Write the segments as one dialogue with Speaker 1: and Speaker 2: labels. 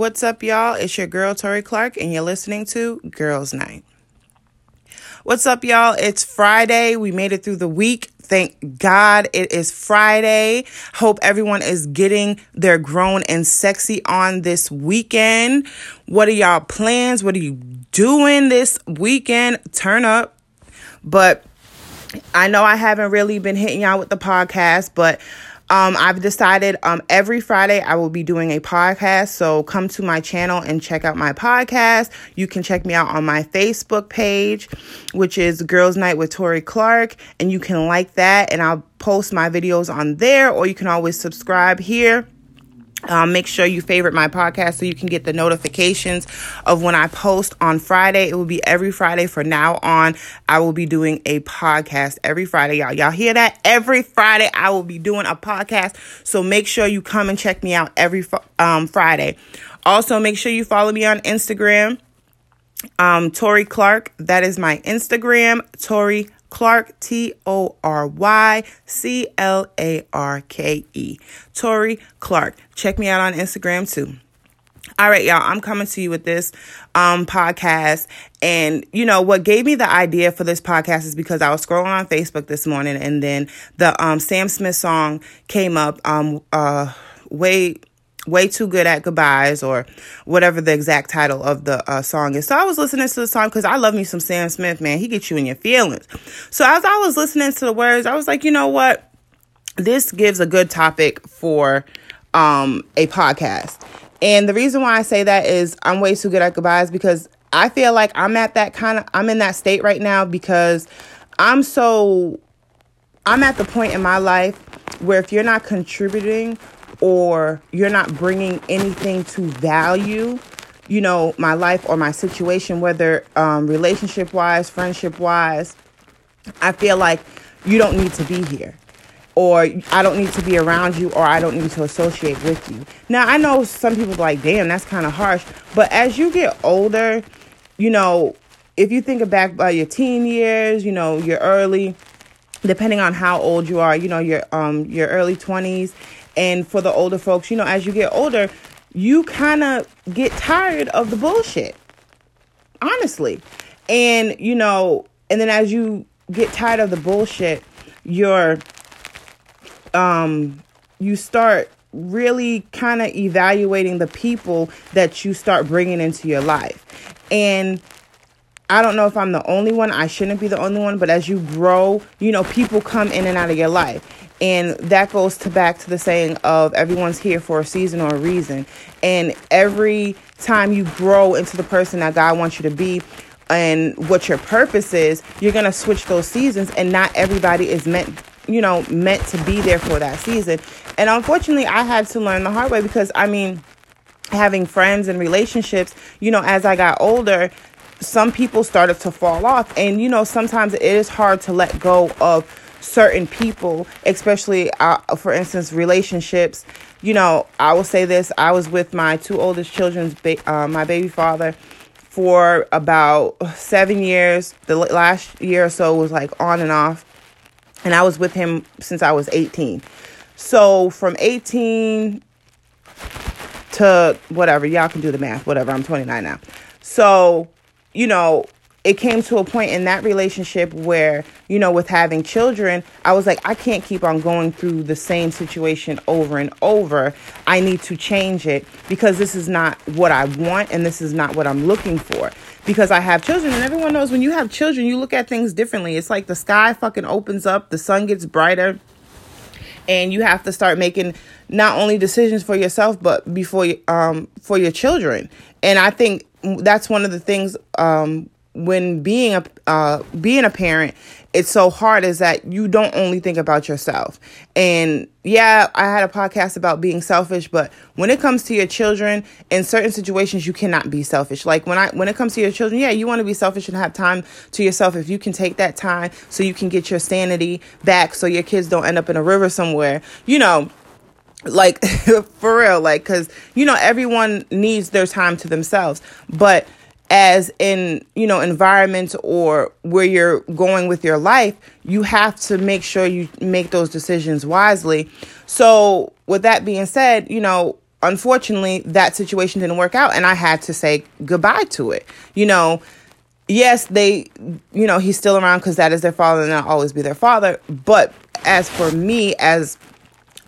Speaker 1: What's up, y'all? It's your girl, Tory Clarke, and you're listening to Girls Night. What's up, y'all? It's Friday. We made it through the week. Thank God it is Friday. Hope everyone is getting their grown and sexy on this weekend. What are y'all plans? What are you doing this weekend? Turn up. But I know I haven't really been hitting y'all with the podcast, but um, I've decided um, every Friday I will be doing a podcast. So come to my channel and check out my podcast. You can check me out on my Facebook page, which is Girls Night with Tory Clarke, and you can like that. And I'll post my videos on there, or you can always subscribe here. Um, make sure you favorite my podcast so you can get the notifications of when I post on Friday. It will be every Friday for now on. I will be doing a podcast every Friday, y'all. Y'all hear that? Every Friday, I will be doing a podcast. So make sure you come and check me out every um, Friday. Also, make sure you follow me on Instagram. Um, Tory Clarke. That is my Instagram. Tory Clarke, T O R Y C L A R K E. Tory Clarke. Check me out on Instagram too. All right, y'all, I'm coming to you with this um, podcast. And, you know, what gave me the idea for this podcast is because I was scrolling on Facebook this morning and then the um, Sam Smith song came up um, uh, way way too good at goodbyes or whatever the exact title of the uh, song is. So I was listening to the song because I love me some Sam Smith, man. He gets you in your feelings. So as I was listening to the words, I was like, you know what? This gives a good topic for um, a podcast. And the reason why I say that is I'm way too good at goodbyes because I feel like I'm at that kind of, I'm in that state right now because I'm so, I'm at the point in my life where if you're not contributing or you're not bringing anything to value, you know, my life or my situation, whether um, relationship wise, friendship wise, I feel like you don't need to be here. Or I don't need to be around you, or I don't need to associate with you. Now, I know some people like, damn, that's kind of harsh. But as you get older, you know, if you think back by your teen years, you know, your early, depending on how old you are, you know, your um your early 20s and for the older folks, you know, as you get older, you kind of get tired of the bullshit. Honestly. And, you know, and then as you get tired of the bullshit, you're um you start really kind of evaluating the people that you start bringing into your life. And I don't know if I'm the only one. I shouldn't be the only one, but as you grow, you know, people come in and out of your life. And that goes to back to the saying of everyone's here for a season or a reason. And every time you grow into the person that God wants you to be and what your purpose is, you're going to switch those seasons and not everybody is meant, you know, meant to be there for that season. And unfortunately, I had to learn the hard way because I mean, having friends and relationships, you know, as I got older, some people started to fall off. And, you know, sometimes it is hard to let go of certain people, especially uh, for instance, relationships. You know, I will say this: I was with my two oldest children's, ba- uh, my baby father, for about seven years. The last year or so was like on and off, and I was with him since I was eighteen. So from eighteen to whatever, y'all can do the math. Whatever, I'm 29 now. So you know, it came to a point in that relationship where, you know, with having children, I was like, I can't keep on going through the same situation over and over. I need to change it because this is not what I want and this is not what I'm looking for. Because I have children, and everyone knows when you have children, you look at things differently. It's like the sky fucking opens up, the sun gets brighter, and you have to start making not only decisions for yourself but before um for your children. And I think that's one of the things um when being a uh, being a parent it's so hard is that you don't only think about yourself. And yeah i had a podcast about being selfish but when it comes to your children in certain situations you cannot be selfish. Like when i when it comes to your children yeah you want to be selfish and have time to yourself if you can take that time so you can get your sanity back so your kids don't end up in a river somewhere. You know like for real like because you know everyone needs their time to themselves. But as in you know environments or where you're going with your life you have to make sure you make those decisions wisely so with that being said you know unfortunately, that situation didn't work out and I had to say goodbye to it. You know, yes, they, you know, he's still around because that is their father and I'll always be their father. But as for me, as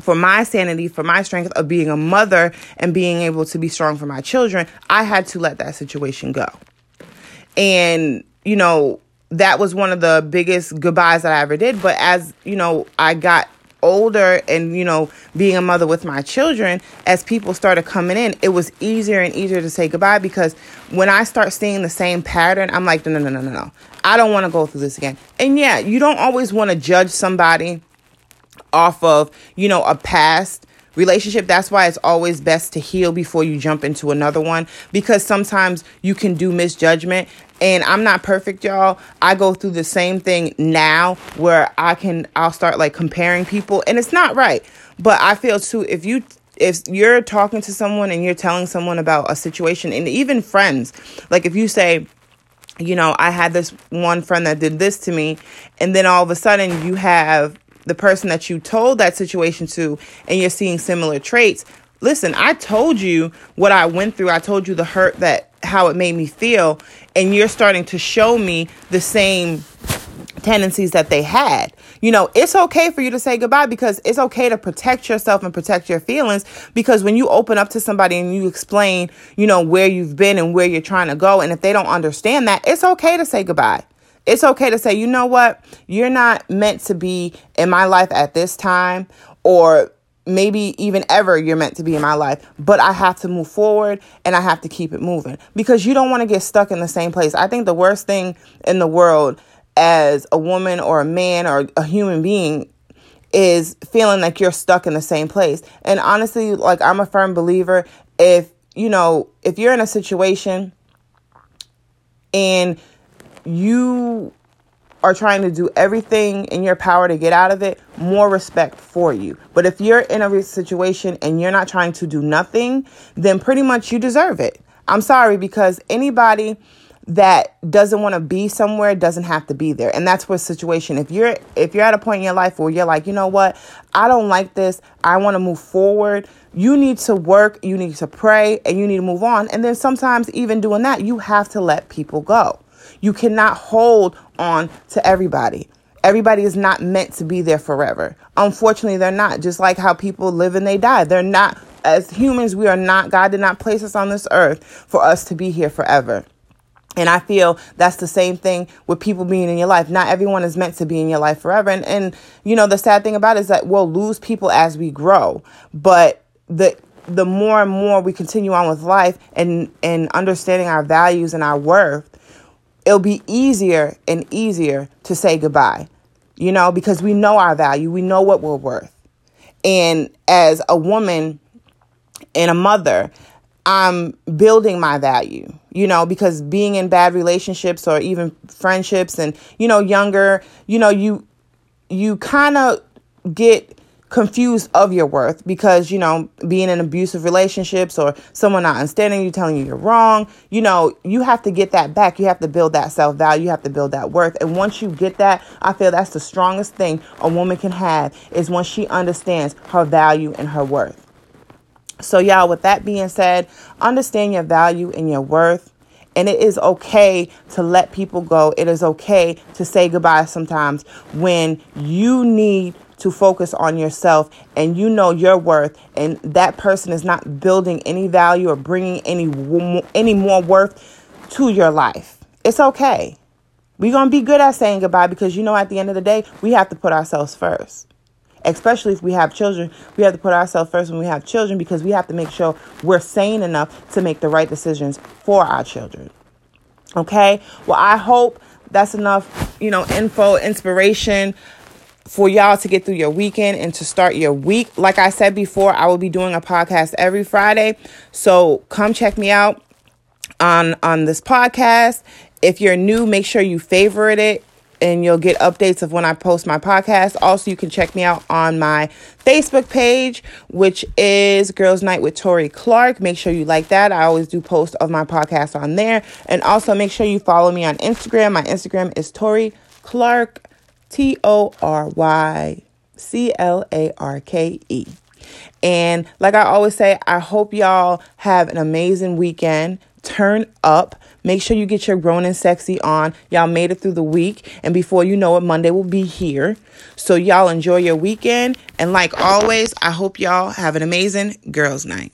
Speaker 1: for my sanity, for my strength of being a mother and being able to be strong for my children, I had to let that situation go. And, you know, that was one of the biggest goodbyes that I ever did. But as, you know, I got older and you know being a mother with my children as people started coming in it was easier and easier to say goodbye because when i start seeing the same pattern i'm like no no no no no no i don't want to go through this again and yeah you don't always want to judge somebody off of you know a past relationship. That's why it's always best to heal before you jump into another one because sometimes you can do misjudgment. And I'm not perfect y'all. I go through the same thing now where I can I'll start like comparing people and it's not right. But I feel too if you if you're talking to someone and you're telling someone about a situation and even friends like if you say you know, I had this one friend that did this to me, and then all of a sudden you have the person that you told that situation to and you're seeing similar traits, listen, I told you what I went through. I told you the hurt that how it made me feel and you're starting to show me the same tendencies that they had. You know, it's okay for you to say goodbye because it's okay to protect yourself and protect your feelings because when you open up to somebody and you explain, you know, where you've been and where you're trying to go and if they don't understand that, it's okay to say goodbye. It's okay to say, you know what? You're not meant to be in my life at this time, or maybe even ever you're meant to be in my life, but I have to move forward and I have to keep it moving because you don't want to get stuck in the same place. I think the worst thing in the world as a woman or a man or a human being is feeling like you're stuck in the same place. And honestly, like I'm a firm believer if, you know, if you're in a situation and you are trying to do everything in your power to get out of it, more respect for you. But if you're in a situation and you're not trying to do nothing, then pretty much you deserve it. I'm sorry because anybody that doesn't want to be somewhere doesn't have to be there. And that's what situation if you're if you're at a point in your life where you're like you know what? I don't like this. I want to move forward. You need to work you need to pray and you need to move on. And then sometimes even doing that you have to let people go you cannot hold on to everybody. Everybody is not meant to be there forever. Unfortunately, they're not. Just like how people live and they die. They're not, as humans, we are not, God did not place us on this earth for us to be here forever. And I feel that's the same thing with people being in your life. Not everyone is meant to be in your life forever. And, and you know, the sad thing about it is that we'll lose people as we grow. But the the more and more we continue on with life and, and understanding our values and our worth, it'll be easier and easier to say goodbye, you know, because we know our value, we know what we're worth. And as a woman and a mother, I'm building my value, you know, because being in bad relationships or even friendships and, you know, younger, you know, you you kind of get confused of your worth because you know being in abusive relationships or someone not understanding you telling you you're wrong you know you have to get that back. You have to build that self-value. You have to build that worth. And once you get that i feel that's the strongest thing a woman can have is when she understands her value and her worth. So y'all with that being said understand your value and your worth. And it is okay to let people go. It is okay to say goodbye sometimes when you need to focus on yourself and you know your worth and that person is not building any value or bringing any any more worth to your life. It's okay. We're going to be good at saying goodbye because you know at the end of the day, we have to put ourselves first. Especially if we have children, we have to put ourselves first when we have children because we have to make sure we're sane enough to make the right decisions for our children. Okay? Well, I hope that's enough, you know, info, inspiration for y'all to get through your weekend and to start your week. Like I said before, I will be doing a podcast every Friday. So come check me out on on this podcast. If you're new, make sure you favorite it and you'll get updates of when I post my podcast. Also, you can check me out on my Facebook page, which is Girls Night with Tory Clarke. Make sure you like that. I always do post of my podcast on there. And also make sure you follow me on Instagram. My Instagram is Tory Clarke T O R Y C L A R K E. And like I always say, I hope y'all have an amazing weekend. Turn up. Make sure you get your grown and sexy on. Y'all made it through the week. And before you know it, Monday will be here. So y'all enjoy your weekend. And like always, I hope y'all have an amazing girls' night.